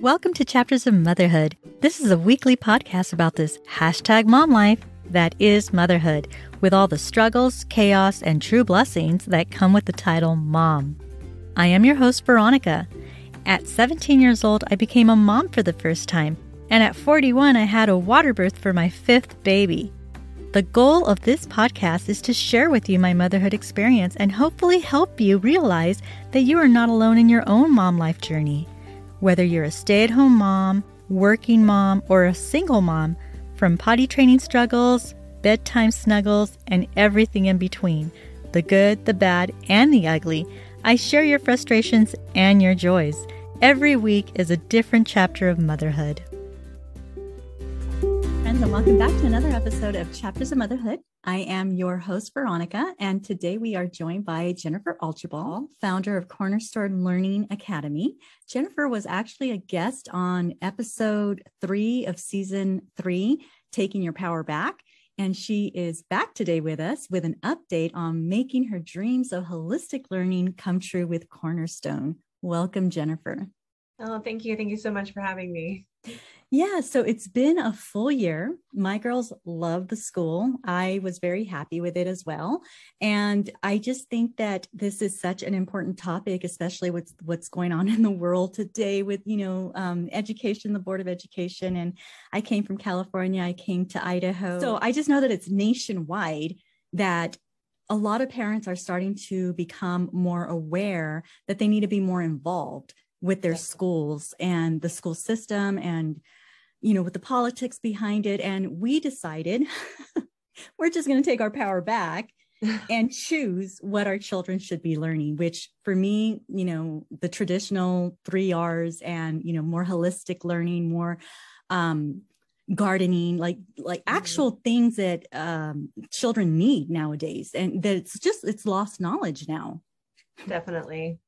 Welcome to Chapters of Motherhood. This is a weekly podcast about this hashtag mom life that is motherhood, with all the struggles, chaos, and true blessings that come with the title mom. I am your host, Veronica. At 17 years old, I became a mom for the first time, and at 41, I had a water birth for my fifth baby. The goal of this podcast is to share with you my motherhood experience and hopefully help you realize that you are not alone in your own mom life journey. Whether you're a stay at home mom, working mom, or a single mom, from potty training struggles, bedtime snuggles, and everything in between the good, the bad, and the ugly I share your frustrations and your joys. Every week is a different chapter of motherhood. Friends, and welcome back to another episode of Chapters of Motherhood. I am your host, Veronica, and today we are joined by Jennifer Archibald, founder of Cornerstone Learning Academy. Jennifer was actually a guest on episode three of season three, Taking Your Power Back. And she is back today with us with an update on making her dreams of holistic learning come true with Cornerstone. Welcome, Jennifer. Oh, thank you. Thank you so much for having me. Yeah, so it's been a full year. My girls love the school. I was very happy with it as well. And I just think that this is such an important topic, especially with what's going on in the world today with, you know, um, education, the Board of Education. And I came from California, I came to Idaho. So I just know that it's nationwide that a lot of parents are starting to become more aware that they need to be more involved with their schools and the school system and you know with the politics behind it and we decided we're just going to take our power back and choose what our children should be learning which for me you know the traditional 3 Rs and you know more holistic learning more um gardening like like mm-hmm. actual things that um children need nowadays and that it's just it's lost knowledge now definitely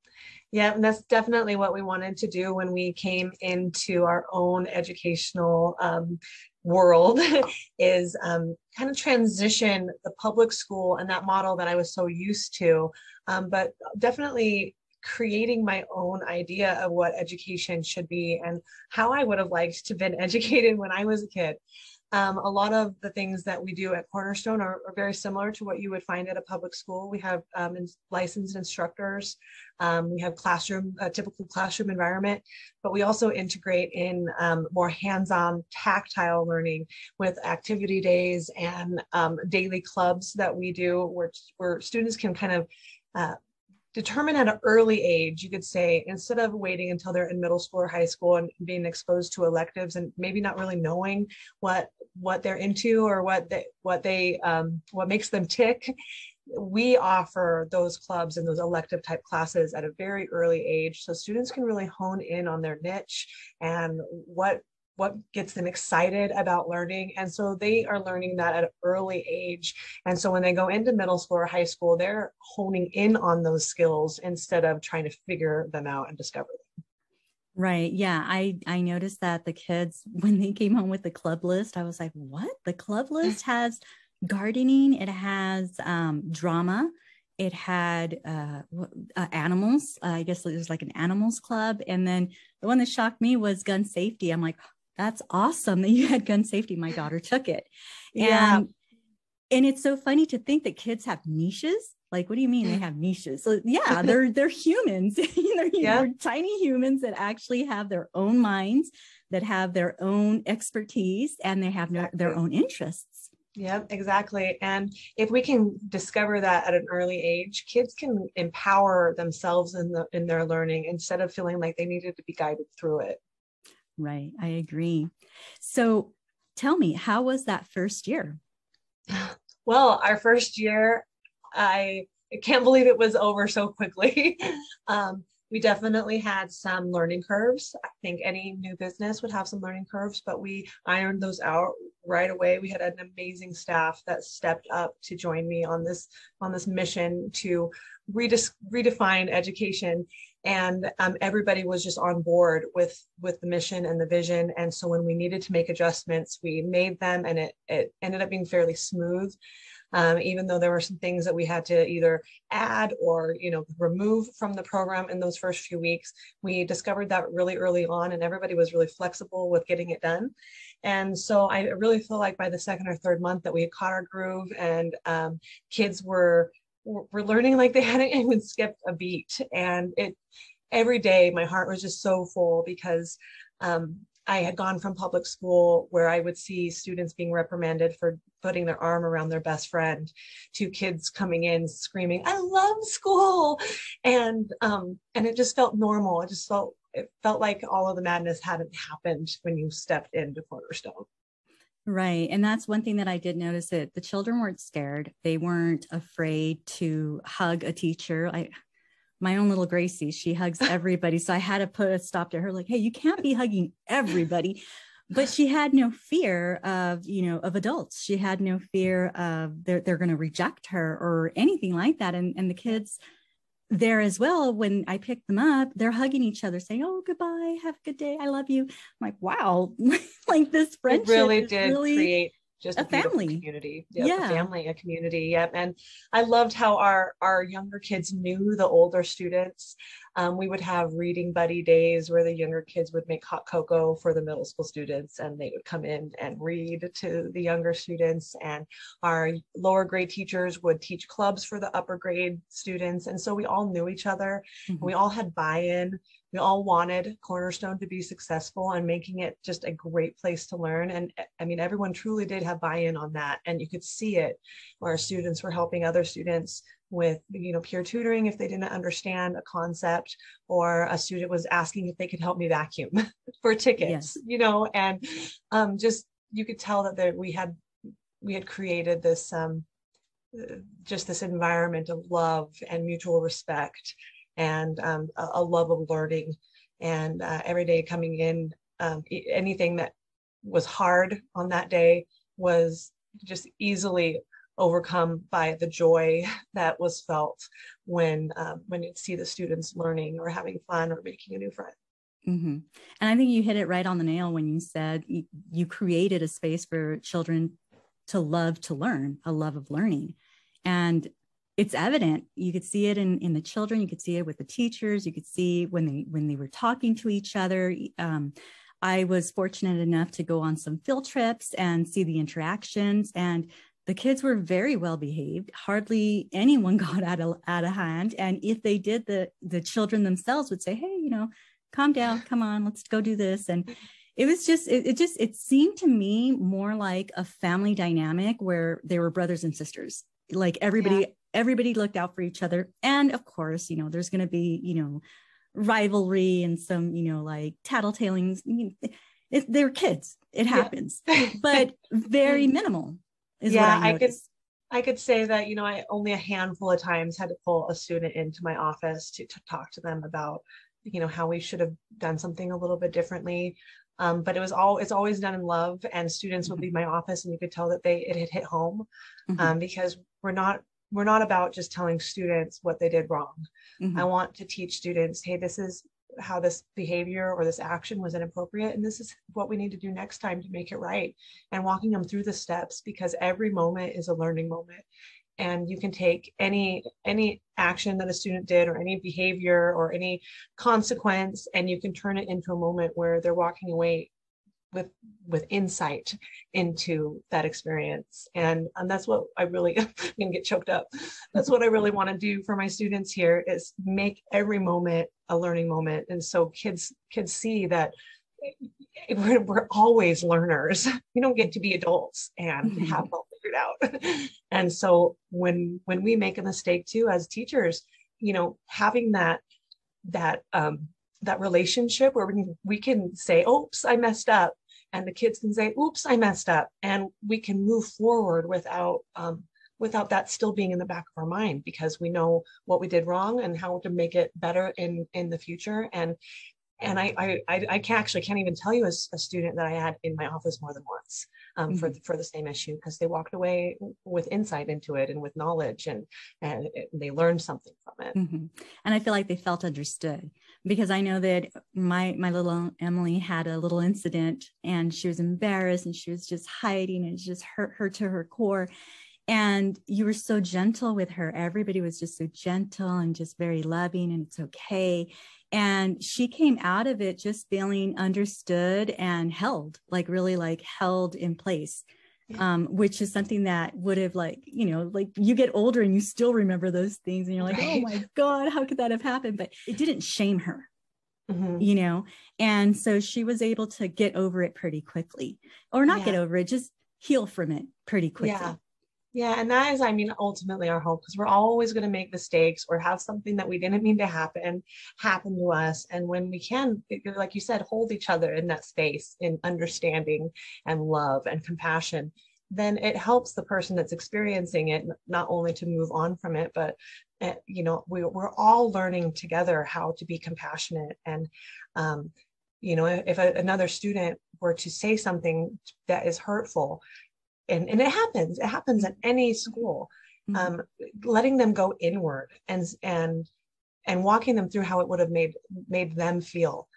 yeah, and that's definitely what we wanted to do when we came into our own educational um, world is um, kind of transition the public school and that model that I was so used to, um, but definitely creating my own idea of what education should be and how I would have liked to been educated when I was a kid. Um, a lot of the things that we do at Cornerstone are, are, very similar to what you would find at a public school. We have um, licensed instructors. Um, we have classroom, a typical classroom environment, but we also integrate in um, more hands-on tactile learning with activity days and um, daily clubs that we do where, where students can kind of uh, determine at an early age, you could say, instead of waiting until they're in middle school or high school and being exposed to electives and maybe not really knowing what what they're into or what they what they um, what makes them tick, we offer those clubs and those elective type classes at a very early age so students can really hone in on their niche and what what gets them excited about learning. And so they are learning that at an early age. And so when they go into middle school or high school, they're honing in on those skills instead of trying to figure them out and discover them. Right. Yeah. I I noticed that the kids when they came home with the club list, I was like, "What? The club list has gardening, it has um drama, it had uh, uh, animals. Uh, I guess it was like an animals club, and then the one that shocked me was gun safety. I'm like, that's awesome that you had gun safety. My daughter took it. Yeah. And, and it's so funny to think that kids have niches. Like, what do you mean they have niches? So yeah, they're they're humans. they're, yeah. they're tiny humans that actually have their own minds, that have their own expertise, and they have exactly. their own interests. Yeah, exactly. And if we can discover that at an early age, kids can empower themselves in the in their learning instead of feeling like they needed to be guided through it. Right. I agree. So tell me, how was that first year? Well, our first year, I can't believe it was over so quickly. um, we definitely had some learning curves. I think any new business would have some learning curves, but we ironed those out right away. We had an amazing staff that stepped up to join me on this on this mission to redefine education and um, everybody was just on board with with the mission and the vision and so when we needed to make adjustments we made them and it, it ended up being fairly smooth um, even though there were some things that we had to either add or you know remove from the program in those first few weeks we discovered that really early on and everybody was really flexible with getting it done. And so i really feel like by the second or third month that we had caught our groove and um, kids were were learning like they hadn't even skipped a beat. And it every day my heart was just so full because um, I had gone from public school where I would see students being reprimanded for putting their arm around their best friend to kids coming in screaming, I love school. And um, and it just felt normal. It just felt it felt like all of the madness hadn't happened when you stepped into Cornerstone. Right. And that's one thing that I did notice that the children weren't scared. They weren't afraid to hug a teacher. I my own little Gracie, she hugs everybody. So I had to put a stop to her, like, hey, you can't be hugging everybody. But she had no fear of, you know, of adults. She had no fear of they're they're gonna reject her or anything like that. And and the kids there as well, when I picked them up, they're hugging each other, saying, Oh, goodbye, have a good day. I love you. I'm like, wow, like this friendship it really did really create just a, a family. community. Yep, yeah. a family a community. Yep and i loved how our our younger kids knew the older students um, we would have reading buddy days where the younger kids would make hot cocoa for the middle school students and they would come in and read to the younger students and our lower grade teachers would teach clubs for the upper grade students and so we all knew each other mm-hmm. we all had buy-in we all wanted Cornerstone to be successful and making it just a great place to learn. And I mean, everyone truly did have buy-in on that. And you could see it where students were helping other students with, you know, peer tutoring if they didn't understand a concept or a student was asking if they could help me vacuum for tickets, yes. you know, and um, just, you could tell that there, we had, we had created this, um, just this environment of love and mutual respect and um, a, a, love of learning. And uh, every day coming in, um, anything that was hard on that day was just easily overcome by the joy that was felt when um, when you see the students learning or having fun or making a new friend. Mm-hmm. And I think you hit it right on the nail when you said you, you created a space for children to love to learn, a love of learning. And it's evident you could see it in, in the children you could see it with the teachers you could see when they when they were talking to each other um, i was fortunate enough to go on some field trips and see the interactions and the kids were very well behaved. Hardly anyone got out of out of hand. And if they did the the children themselves would say hey you know calm down. Come on. Let's go do this. And it was just it, it just it seemed to me more like a family dynamic where they were brothers and sisters. Like everybody yeah. everybody looked out for each other. And of course, you know, there's going to be, you know, rivalry and some, you know, like tattletailings. I mean, it, they're kids. It happens, yeah. but very mm-hmm. minimal. is yeah, I, I could I could say that, you know, I only a handful of times had to pull a student into my office to, to talk to them about, you know, how we should have done something a little bit differently. Um, but it was all it's always done in love and students would mm-hmm. leave my office and you could tell that they it had hit home mm-hmm. um, because we're not we're not about just telling students what they did wrong. Mm-hmm. I want to teach students, hey, this is how this behavior or this action was inappropriate and this is what we need to do next time to make it right and walking them through the steps because every moment is a learning moment. And you can take any any action that a student did or any behavior or any consequence and you can turn it into a moment where they're walking away with with insight into that experience. And and that's what i really i'm gonna get choked up. That's what i really want to do for my students here is make every moment a learning moment. And so kids kids see that we're, we're always learners. We don't get to be adults and mm-hmm. have all figured out. And so when when we make a mistake too as teachers you know having that that um that relationship where we can, we can say oops i messed up and the kids can say oops i messed up and we can move forward without um, without that still being in the back of our mind because we know what we did wrong and how to make it better in in the future and and I I I can actually can't even tell you as a student that I had in my office more than once um, mm-hmm. for the, for the same issue because they walked away with insight into it and with knowledge and and it, they learned something from it. Mm-hmm. And I feel like they felt understood because I know that my my little Emily had a little incident and she was embarrassed and she was just hiding and it just hurt her to her core. And you were so gentle with her. Everybody was just so gentle and just very loving and it's okay. And she came out of it just feeling understood and held like really like held in place um, which is something that would have like you know like you get older and you still remember those things and you're like oh right. oh my god how could that have happened but it didn't shame her mm-hmm. you know and so she was able to get over it pretty quickly or not yeah. get over it just heal from it pretty quickly yeah yeah, and that is, I mean, ultimately our hope because we're always going to make mistakes or have something that we didn't mean to happen happen to us. And when we can, like you said, hold each other in that space in understanding and love and compassion, then it helps the person that's experiencing it not only to move on from it, but uh, you know, we, we're all learning together how to be compassionate and. Um, you know, if a, another student were to say something that is hurtful, and, and it happens. It happens at any school. Mm-hmm. um, letting them go inward and and and walking them through how it would have made made them feel.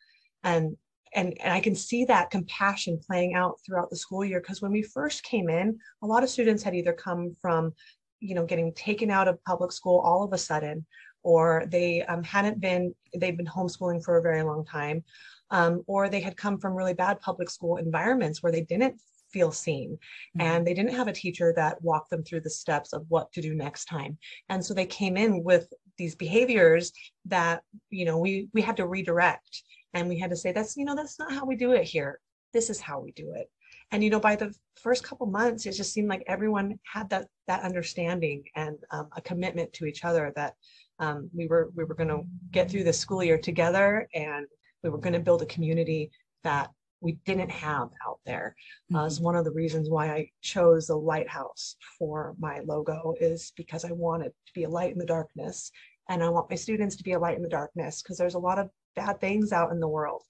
And and, and I can see that compassion playing out throughout the school year because when we first came in, a lot of students had either come from, you know, getting taken out of public school all of a sudden, or they um, hadn't been, they've been homeschooling for a very long time, um, or they had come from really bad public school environments where they didn't feel seen. Mm-hmm. And they didn't have a teacher that walked them through the steps of what to do next time. And so they came in with these behaviors that, you know, we we had to redirect and we had to say, that's, you know, that's not how we do it here. This is how we do it. And you know, by the first couple months, it just seemed like everyone had that that understanding and um, a commitment to each other that um, we were we were going to get through the school year together, and we were going to build a community that we didn't have out there. Uh, mm-hmm. Uh, is one of the reasons why I chose the lighthouse for my logo is because I wanted to be a light in the darkness, and I want my students to be a light in the darkness because there's a lot of bad things out in the world,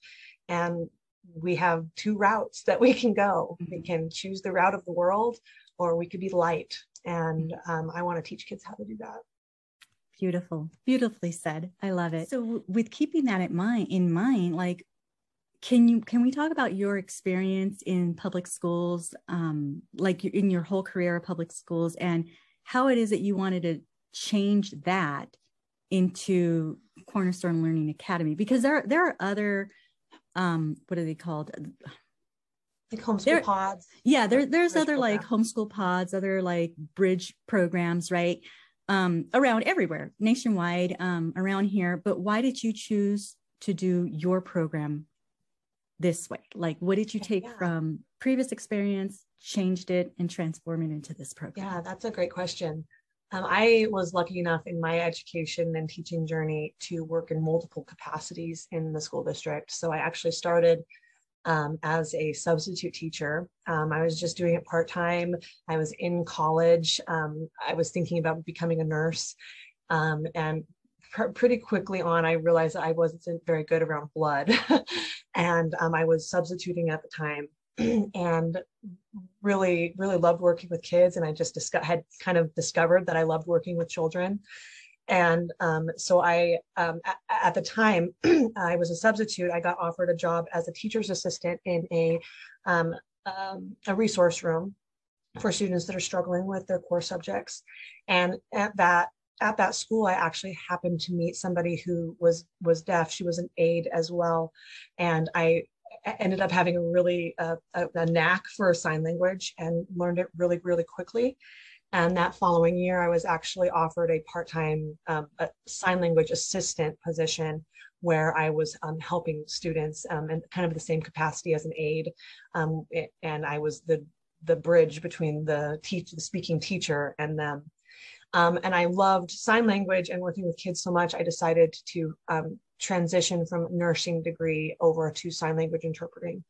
and we have two routes that we can go. Mm-hmm. We can choose the route of the world, or we could be light. And mm-hmm. um, I want to teach kids how to do that. Beautiful, beautifully said. I love it. So, with keeping that in mind, in mind, like can you can we talk about your experience in public schools um, like in your whole career of public schools and how it is that you wanted to change that into cornerstone learning academy? Because there there are other um what are they called? Like homeschool there, pods? yeah there, there's bridge other program. like homeschool pods other like bridge programs right? Um around everywhere nationwide um around here. But why did you choose to do your program this way? Like, what did you take yeah. from previous experience, changed it, and transform it into this program? Yeah, that's a great question. Um, I was lucky enough in my education and teaching journey to work in multiple capacities in the school district. So I actually started um, as a substitute teacher. Um, I was just doing it part time. I was in college. Um, I was thinking about becoming a nurse. Um, and pr- pretty quickly on, I realized I wasn't very good around blood. and um, I was substituting at the time and really, really loved working with kids. And I just disco- had kind of discovered that I loved working with children. And um, so I, um, at, at, the time, I was a substitute. I got offered a job as a teacher's assistant in a, um, um, a resource room for students that are struggling with their core subjects. And at that at that school i actually happened to meet somebody who was was deaf. She was an aide as well. And i ended up having a really uh, a, a, knack for sign language and learned it really really quickly. And that following year i was actually offered a part-time um, a sign language assistant position where i was um, helping students um, in kind of the same capacity as an aide. Um, it, and i was the the bridge between the teach the speaking teacher and them um, and I loved sign language and working with kids so much, I decided to um, transition from nursing degree over to sign language interpreting.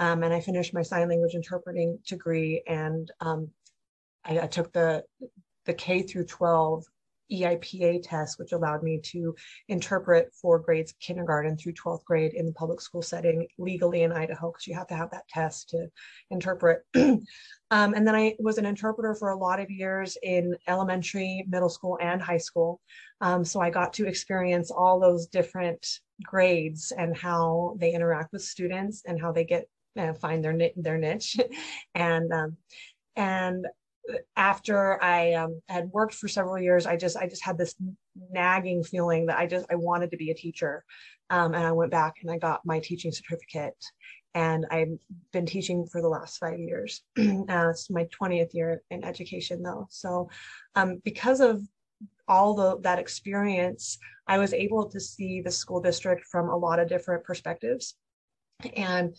Um, and I finished my sign language interpreting degree and um, I, I, took the, the K through 12 EIPA test, which allowed me to interpret for grades kindergarten through 12th grade in the public school setting legally in Idaho, because you have to have that test to interpret. um, and then I was an interpreter for a lot of years in elementary, middle school, and high school. Um, so I got to experience all those different grades and how they interact with students and how they get uh, find their their niche, and um, and after I um, had worked for several years, I just I just had this nagging feeling that I just I wanted to be a teacher, um, and I went back and I got my teaching certificate, and I've been teaching for the last five years. uh, it's my twentieth year in education though, so um, because of all the, that experience, I was able to see the school district from a lot of different perspectives, and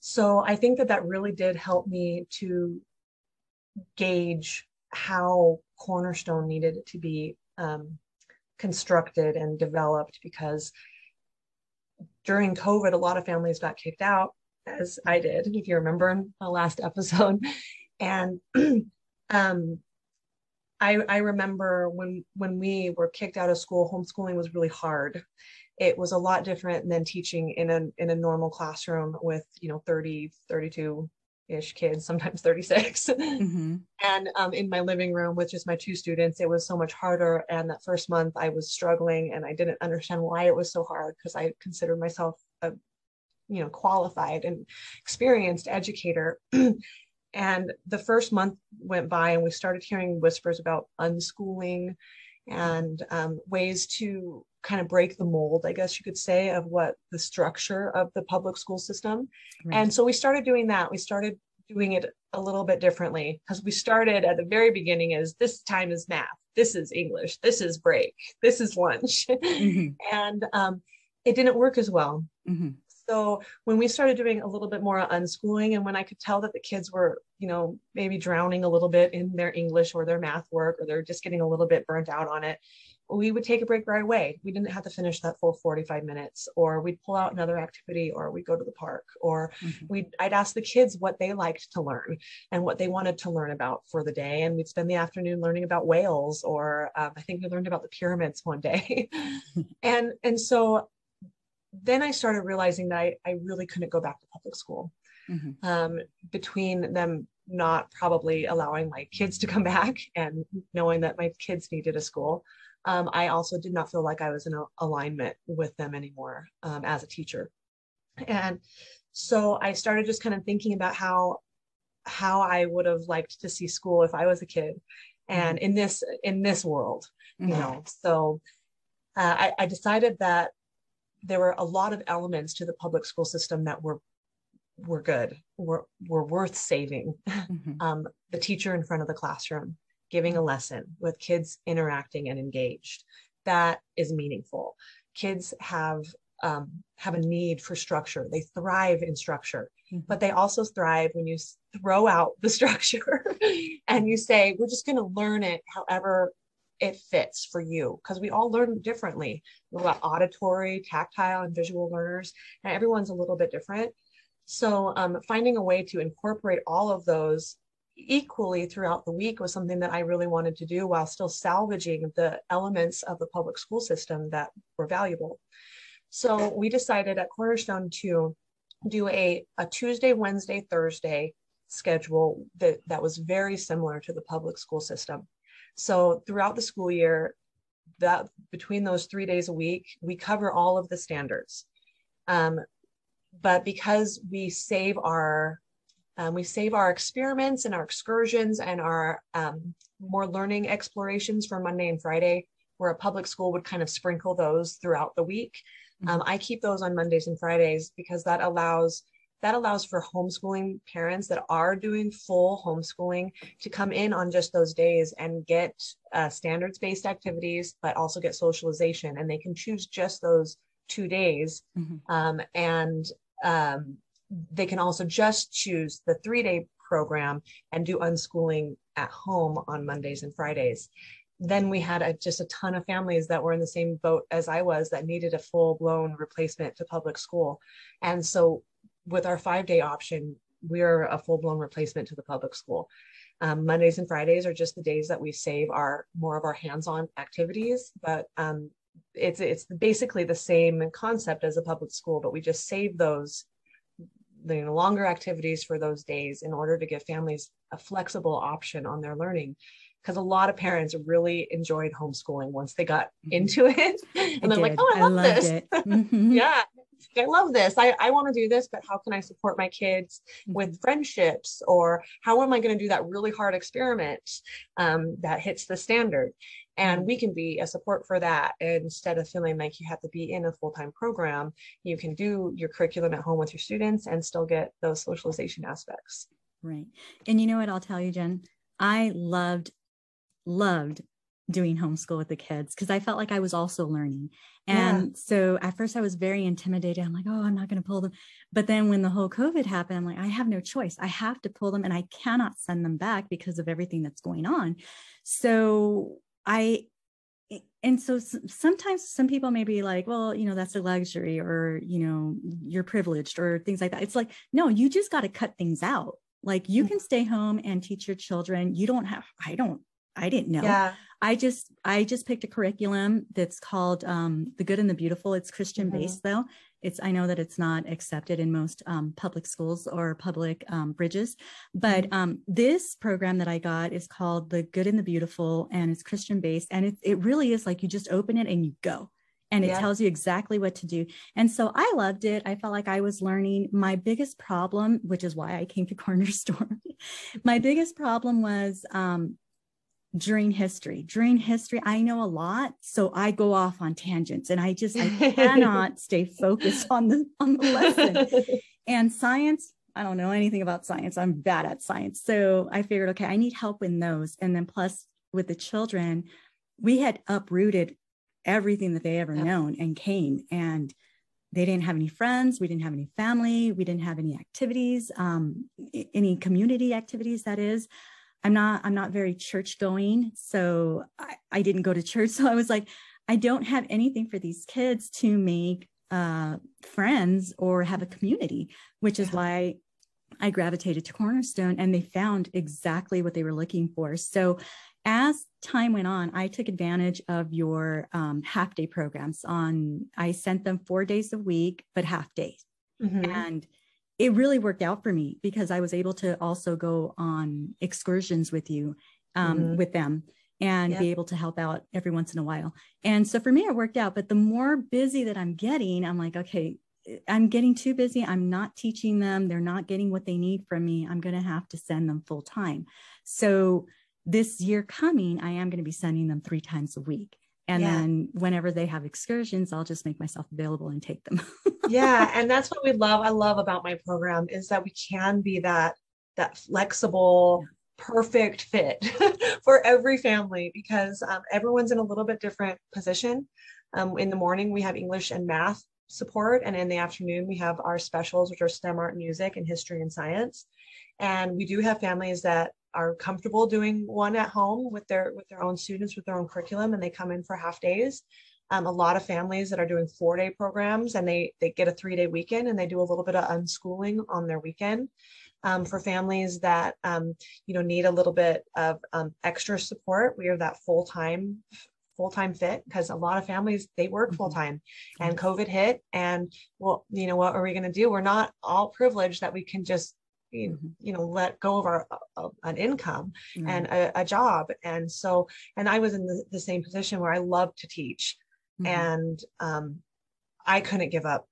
so I think that that really did help me to gauge how Cornerstone needed to be um, constructed and developed because during COVID, a lot of families got kicked out, as I did, if you remember in the last episode. And um, I, I remember when when we were kicked out of school, homeschooling was really hard. It was a lot different than teaching in a in a normal classroom with you know 30, 32 ish kids, sometimes 36. Mm-hmm. and um, in my living room with just my two students, it was so much harder. And that first month I was struggling and I didn't understand why it was so hard because I considered myself a, you know, qualified and experienced educator. and the first month went by and we started hearing whispers about unschooling and um, ways to kind of break the mold, I guess you could say, of what the structure of the public school system. Right. And so we started doing that. We started doing it a little bit differently because we started at the very beginning as this time is math, this is English, this is break, this is lunch. Mm-hmm. and um, it didn't work as well. Mm-hmm. So when we started doing a little bit more unschooling and when I could tell that the kids were, you know, maybe drowning a little bit in their English or their math work or they're just getting a little bit burnt out on it, we would take a break right away. We didn't have to finish that full 45 minutes, or we'd pull out another activity, or we'd go to the park, or mm-hmm. we'd I'd ask the kids what they liked to learn and what they wanted to learn about for the day, and we'd spend the afternoon learning about whales, or um, I think we learned about the pyramids one day, and and so then I started realizing that I, I really couldn't go back to public school. Mm-hmm. Um, between them not probably allowing my kids to come back and knowing that my kids needed a school um, I also did not feel like I was in alignment with them anymore um, as a teacher. And so I started just kind of thinking about how how I would have liked to see school if I was a kid, and mm-hmm. in this in this world, mm-hmm. you know. So uh, I, I decided that there were a lot of elements to the public school system that were were good, were were worth saving. Mm-hmm. Um, the teacher in front of the classroom, giving a lesson with kids interacting and engaged. That is meaningful. Kids have um, have a need for structure. They thrive in structure mm-hmm. but they also thrive when you throw out the structure and you say we're just going to learn it however it fits for you. Because we all learn differently. We've got auditory tactile and visual learners and everyone's a little bit different. So um, finding a way to incorporate all of those equally throughout the week was something that I really wanted to do while still salvaging the elements of the public school system that were valuable. So we decided at Cornerstone to do a, a Tuesday, Wednesday, Thursday schedule that, that was very similar to the public school system. So throughout the school year, that between those three days a week, we cover all of the standards. Um, but because we save our um, we save our experiments and our excursions and our um, more learning explorations for Monday and Friday, where a public school would kind of sprinkle those throughout the week. Mm-hmm. Um, I keep those on Mondays and Fridays because that allows that allows for homeschooling parents that are doing full homeschooling to come in on just those days and get uh, standards based activities, but also get socialization. And they can choose just those two days. Mm-hmm. Um, and um, they can also just choose the three day program and do unschooling at home on Mondays and Fridays. Then we had a, just a ton of families that were in the same boat as I was that needed a full blown replacement to public school. And so with our five day option, we're a full blown replacement to the public school. Um, Mondays and Fridays are just the days that we save our more of our hands-on activities, but um, it's it's basically the same concept as a public school, but we just save those the longer activities for those days in order to give families a flexible option on their learning because a lot of parents really enjoyed homeschooling once they got mm-hmm. into it and they're like oh i love this mm-hmm. yeah I love this. I, I want to do this, but how can I support my kids with mm-hmm. friendships? Or how am I going to do that really hard experiment um, that hits the standard? And we can be a support for that instead of feeling like you have to be in a full time program. You can do your curriculum at home with your students and still get those socialization aspects. Right. And you know what I'll tell you, Jen? I loved, loved doing homeschool with the kids because I felt like I was also learning. And yeah. so at first I was very intimidated. I'm like, oh, I'm not going to pull them. But then when the whole COVID happened, I'm like, I have no choice. I have to pull them and I cannot send them back because of everything that's going on. So I, and so sometimes some people may be like, well, you know, that's a luxury or, you know, you're privileged or things like that. It's like, no, you just got to cut things out. Like you mm. can stay home and teach your children. You don't have, I don't I didn't know. Yeah. I just I just picked a curriculum that's called um, the Good and the Beautiful. It's Christian mm-hmm. based though. It's I know that it's not accepted in most um, public schools or public um, bridges, but mm-hmm. um, this program that I got is called the Good and the Beautiful, and it's Christian based, and it it really is like you just open it and you go. And it yeah. tells you exactly what to do. And so I loved it. I felt like I was learning. My biggest problem, which is why I came to Cornerstone, my biggest problem was um, during history. During history, I know a lot, so I go off on tangents, and I just I cannot stay focused on the on the lesson. and science, I don't know anything about science. I'm bad at science, so I figured, okay, I need help in those. And then plus with the children, we had uprooted everything that they ever yep. known and came and they didn't have any friends we didn't have any family we didn't have any activities um, any community activities that is I'm not I'm not very church going, so I, I didn't go to church. So I was like, I don't have anything for these kids to make uh, friends or have a community, which is yeah. why I gravitated to Cornerstone and they found exactly what they were looking for. So as time went on, I took advantage of your um, half day programs on, I sent them four days a week, but half days. Mm-hmm. And it really worked out for me because I was able to also go on excursions with you, um, mm-hmm. with them, and yeah. be able to help out every once in a while. And so for me, it worked out. But the more busy that I'm getting, I'm like, okay, I'm getting too busy. I'm not teaching them. They're not getting what they need from me. I'm going to have to send them full time. So this year coming, I am going to be sending them three times a week. And yeah. then whenever they have excursions, I'll just make myself available and take them. yeah. And that's what we love. I love about my program is that we can be that, that flexible, yeah. perfect fit for every family because um, everyone's in a little bit different position. Um, in the morning, we have English and math support. And in the afternoon, we have our specials, which are STEM, art, music, and history and science. And we do have families that are comfortable doing one at home with their with their own students with their own curriculum and they come in for half days. Um, a lot of families that are doing four day programs and they they get a three day weekend and they do a little bit of unschooling on their weekend. Um, for families that um, you know need a little bit of um, extra support we are that full time full time fit because a lot of families they work mm-hmm. full time and COVID hit and well you know what are we going to do? We're not all privileged that we can just Mm-hmm. you know let go of our uh, an income mm-hmm. and a, a, job and so and i was in the, the same position where i love to teach mm-hmm. and um, i couldn't give up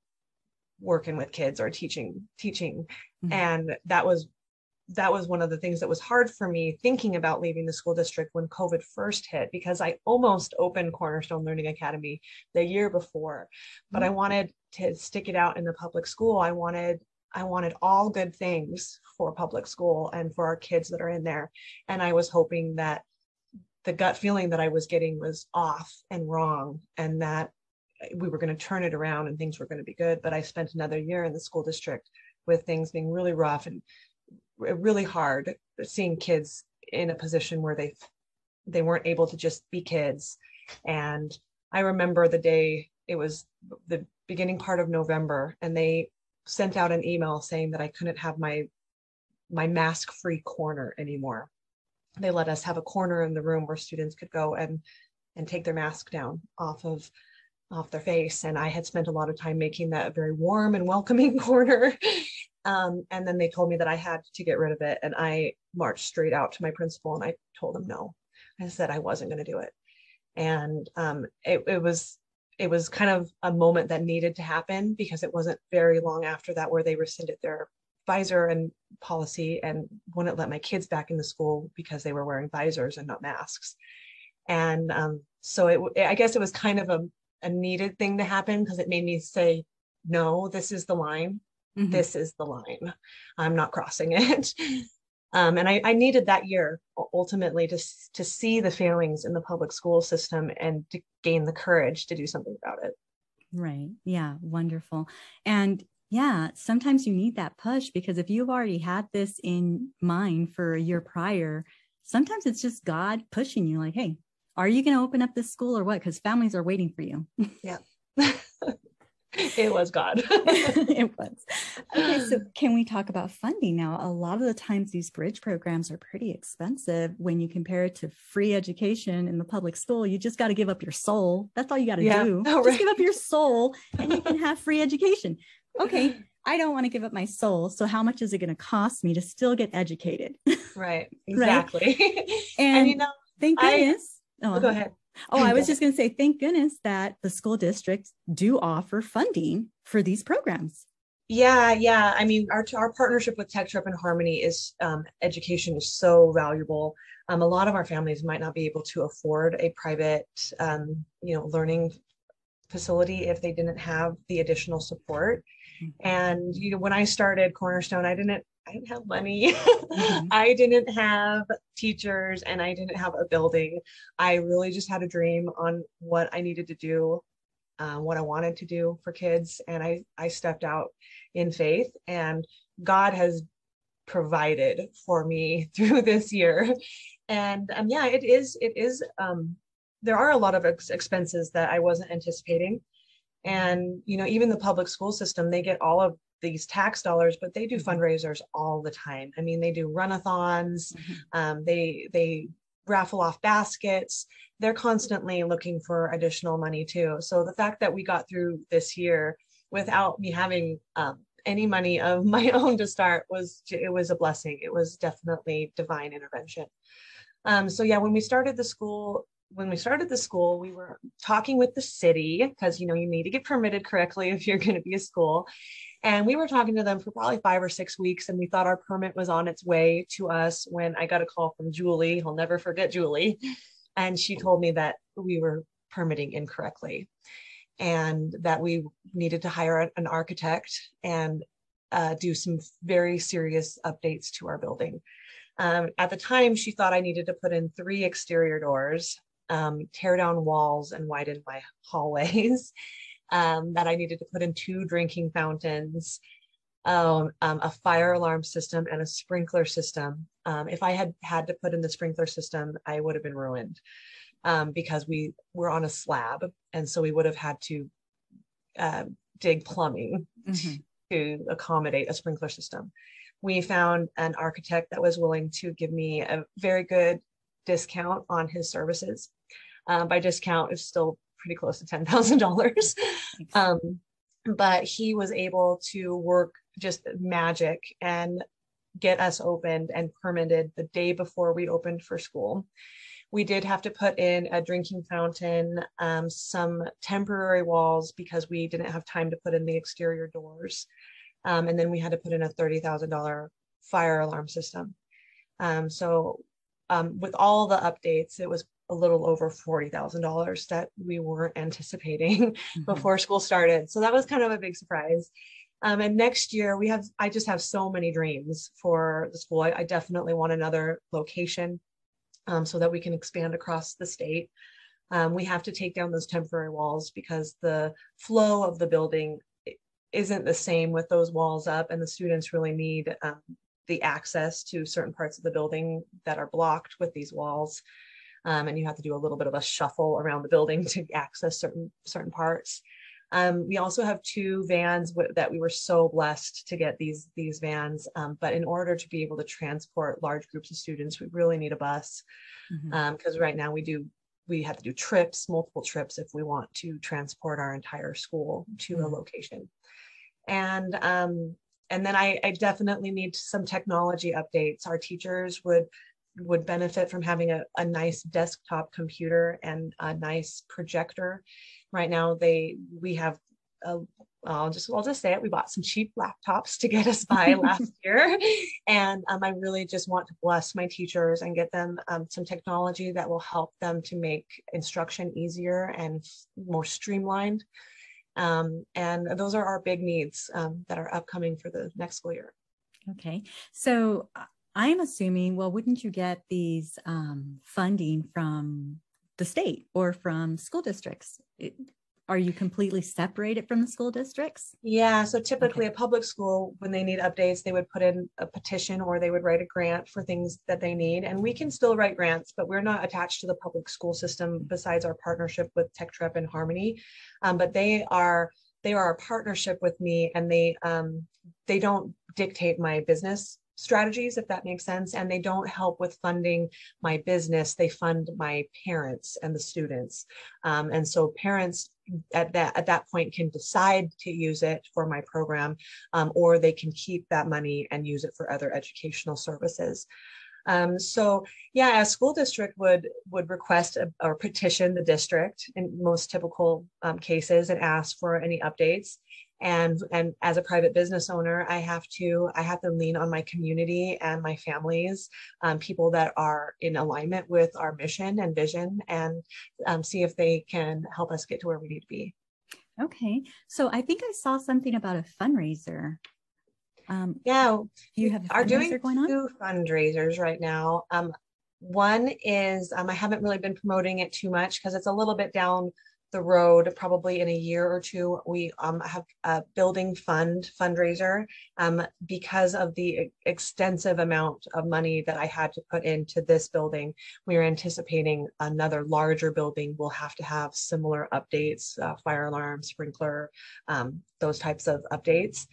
working with kids or teaching teaching mm-hmm. and that was that was one of the things that was hard for me thinking about leaving the school district when covid first hit because i almost opened cornerstone learning academy the year before but i mm-hmm. wanted to stick it out in the public school i wanted I wanted all good things for public school and for our kids that are in there. And I was hoping that the gut feeling that I was getting was off and wrong and that we were going to turn it around and things were going to be good. But I spent another year in the school district with things being really rough and really hard, seeing kids in a position where they they weren't able to just be kids. And I remember the day it was the beginning part of November and they sent out an email saying that I couldn't have my my mask free corner anymore. They let us have a corner in the room where students could go and and take their mask down off of off their face. And I had spent a lot of time making that a very warm and welcoming corner. Um, and then they told me that I had to get rid of it. And I marched straight out to my principal and I told him no. I said I wasn't going to do it. And um, it, it was it was kind of a moment that needed to happen because it wasn't very long after that where they rescinded their visor and policy and wouldn't let my kids back into school because they were wearing visors and not masks. And um, so it, I guess it was kind of a, a needed thing to happen because it made me say, no, this is the line. Mm-hmm. This is the line. I'm not crossing it. Um, and I, I, needed that year ultimately to, to see the failings in the public school system and to gain the courage to do something about it. Right. Yeah. Wonderful. And yeah, sometimes you need that push because if you've already had this in mind for a year prior, sometimes it's just God pushing you, like, hey, are you going to open up this school or what? Because families are waiting for you. Yeah. it was God. it was. Okay, so can we talk about funding now? A lot of the times these bridge programs are pretty expensive when you compare it to free education in the public school. You just got to give up your soul. That's all you got to yeah. do. Oh, right. Just give up your soul and you can have free education. Okay, I don't want to give up my soul. So how much is it going to cost me to still get educated? Right. Exactly. right? And, and, you know, thank goodness. I, oh, go ahead. Oh, I was just going to say, thank goodness that the school districts do offer funding for these programs. Yeah, yeah. I mean, our our partnership with TechTrep and Harmony is um, education is so valuable. Um, a lot of our families might not be able to afford a private, um, you know, learning facility if they didn't have the additional support. Mm-hmm. And you know, when I started Cornerstone, I didn't I didn't have money. mm-hmm. I didn't have teachers and I didn't have a building. I really just had a dream on what I needed to do, uh, what I wanted to do for kids. And I, I stepped out in faith and God has provided for me through this year. And um, yeah, it is, it is, um, there are a lot of ex- expenses that I wasn't anticipating. And, you know, even the public school system, they get all of these tax dollars, but they do mm-hmm. fundraisers all the time. I mean, they do runathons, mm-hmm. um, they they raffle off baskets. They're constantly looking for additional money too. So the fact that we got through this year without me having um, any money of my own to start was it was a blessing. It was definitely divine intervention. Um, so yeah, when we started the school, when we started the school, we were talking with the city because you know you need to get permitted correctly if you're going to be a school. And we were talking to them for probably five or six weeks, and we thought our permit was on its way to us when I got a call from Julie. I'll never forget Julie. And she told me that we were permitting incorrectly and that we needed to hire an architect and uh, do some very serious updates to our building. Um, at the time, she thought I needed to put in three exterior doors, um, tear down walls, and widen my hallways um, that I needed to put in two drinking fountains, um, um, a fire alarm system, and a sprinkler system. Um, if I had had to put in the sprinkler system, I would have been ruined um, because we were on a slab, and so we would have had to uh, dig plumbing mm-hmm. to accommodate a sprinkler system. We found an architect that was willing to give me a very good discount on his services. Uh, by discount, it's still pretty close to $10,000. Um, but he was able to work just magic and get us opened and permitted the day before we opened for school. We did have to put in a drinking fountain, um, some temporary walls because we didn't have time to put in the exterior doors. Um, and then we had to put in a $30,000 fire alarm system. Um, so um, with all the updates, it was a little over $40,000 that we weren't anticipating mm-hmm. before school started. So that was kind of a big surprise. Um, and next year we have, I just have so many dreams for the school. I, I definitely want another location um, so that we can expand across the state. Um, we have to take down those temporary walls because the flow of the building isn't the same with those walls up and the students really need um, the access to certain parts of the building that are blocked with these walls um, and you have to do a little bit of a shuffle around the building to access certain certain parts. Um, we also have two vans that we were so blessed to get these these vans. Um, but in order to be able to transport large groups of students, we really need a bus because mm-hmm. Um, right now we do we have to do trips, multiple trips, if we want to transport our entire school to mm-hmm. a location. And um, and then I, I definitely need some technology updates. Our teachers would would benefit from having a, a nice desktop computer and a nice projector. Right now, they we have a I'll just I'll just say it. We bought some cheap laptops to get us by last year, and um, I really just want to bless my teachers and get them um, some technology that will help them to make instruction easier and more streamlined. Um, and those are our big needs um, that are upcoming for the next school year. Okay, so uh, I'm assuming, well, wouldn't you get these um, funding from the state or from school districts? It, are you completely separated from the school districts? Yeah. So typically, okay. a public school, when they need updates, they would put in a petition or they would write a grant for things that they need. And we can still write grants, but we're not attached to the public school system besides our partnership with TechTrep and Harmony. Um, but they are they are a partnership with me, and they um, they don't dictate my business strategies, if that makes sense. And they don't help with funding my business. They fund my parents and the students. Um, and so parents at that at that point can decide to use it for my program, um, or they can keep that money and use it for other educational services. Um, so yeah, a school district would would request a, or petition the district in most typical um, cases and ask for any updates and and as a private business owner i have to i have to lean on my community and my families um, people that are in alignment with our mission and vision and um, see if they can help us get to where we need to be. Okay. So i think i saw something about a fundraiser. Um, yeah. you have are doing going on? two fundraisers right now. Um, one is um, i haven't really been promoting it too much because it's a little bit down the road, probably in a year or two, we um, have a building fund fundraiser um, because of the extensive amount of money that I had to put into this building. We are anticipating another larger building will have to have similar updates, uh, fire alarm, sprinkler, um, those types of updates.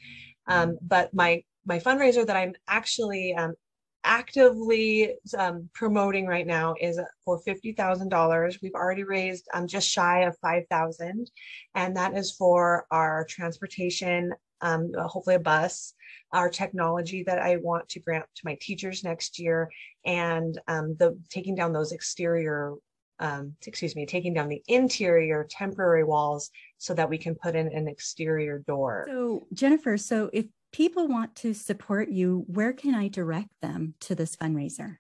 Um, but my my fundraiser that I'm actually um, actively um, promoting right now is for $50,000. We've already raised um, just shy of 5,000 and that is for our transportation, um, hopefully a bus, our technology that I want to grant to my teachers next year and um, the taking down those exterior um, excuse me, taking down the interior temporary walls so that we can put in an exterior door. So, Jennifer, so if people want to support you, where can I direct them to this fundraiser?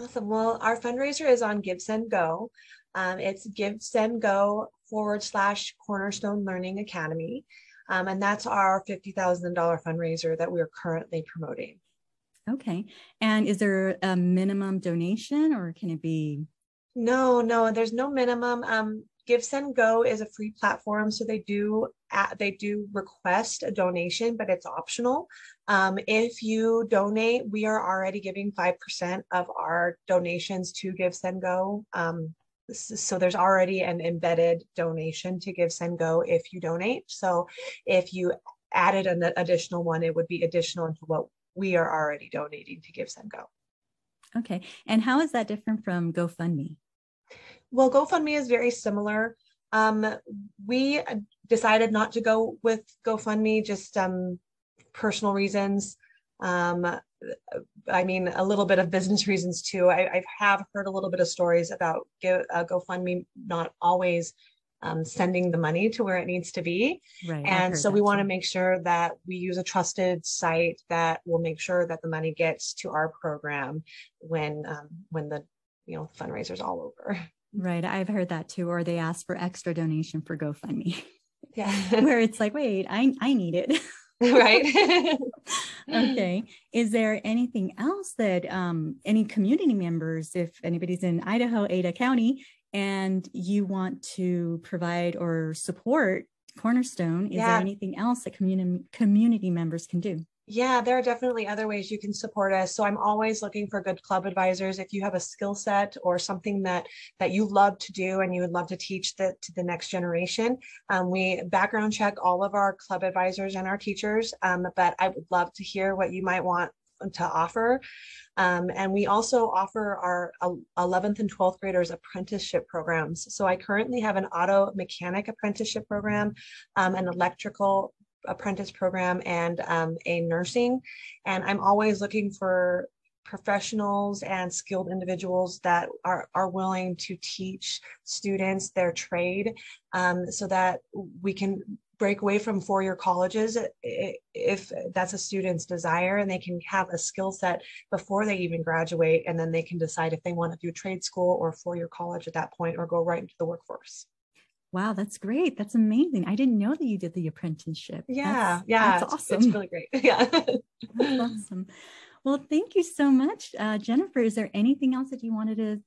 Awesome. Well, our fundraiser is on Give Send Go. Um, it's Give Send Go forward slash Cornerstone Learning Academy. Um, and that's our $50,000 fundraiser that we're currently promoting. Okay. And is there a minimum donation or can it be? No, no, there's no minimum. Um, Give Send Go is a free platform, so they do they do request a donation, but it's optional. Um, if you donate, we are already giving five percent of our donations to Give Send Go. Um, so there's already an embedded donation to Give Send Go if you donate. So if you added an additional one, it would be additional to what we are already donating to Give Send Go. Okay, and how is that different from GoFundMe? Well, GoFundMe is very similar. Um, we decided not to go with GoFundMe, just um, personal reasons. Um, I mean, a little bit of business reasons too. I, I have heard a little bit of stories about Go, uh, GoFundMe not always um, sending the money to where it needs to be. Right, and so we want to make sure that we use a trusted site that will make sure that the money gets to our program when um, when the you know fundraiser's all over. Right. I've heard that too. Or they ask for extra donation for GoFundMe. Yeah. Where it's like, wait, I, I need it. right. okay. Is there anything else that um, any community members, if anybody's in Idaho, Ada County, and you want to provide or support Cornerstone, is yeah. there anything else that community community members can do? Yeah, there are definitely other ways you can support us. So I'm always looking for good club advisors. If you have a skill set or something that that you love to do and you would love to teach that to the next generation, um, we background check all of our club advisors and our teachers. Um, but I would love to hear what you might want to offer. Um, and we also offer our 11th and 12th graders apprenticeship programs. So I currently have an auto mechanic apprenticeship program, um, an electrical apprentice program and um, a nursing. And I'm always looking for professionals and skilled individuals that are, are willing to teach students their trade um, so that we can break away from four-year colleges if that's a student's desire and they can have a skill set before they even graduate and then they can decide if they want to do trade school or four-year college at that point or go right into the workforce Wow, that's great. That's amazing. I didn't know that you did the apprenticeship. Yeah, that's, yeah. That's awesome. It's, it's really great. Yeah. that's awesome. Well, thank you so much. Uh, Jennifer, is there anything else that you wanted to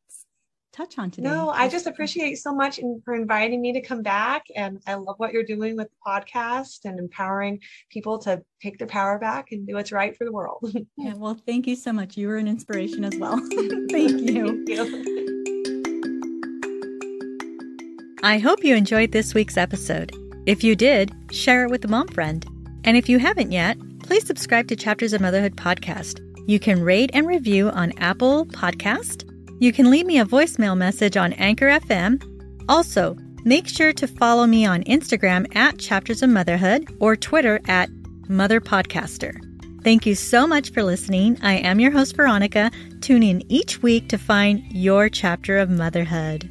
touch on today? No, I just appreciate so much for inviting me to come back. And I love what you're doing with the podcast and empowering people to take their power back and do what's right for the world. yeah, well, thank you so much. You were an inspiration as well. thank you. thank you. I hope you enjoyed this week's episode. If you did, share it with a mom friend. And if you haven't yet, please subscribe to Chapters of Motherhood podcast. You can rate and review on Apple Podcast. You can leave me a voicemail message on Anchor FM. Also, make sure to follow me on Instagram at Chapters of Motherhood or Twitter at Mother Podcaster. Thank you so much for listening. I am your host, Veronica. Tune in each week to find your chapter of motherhood.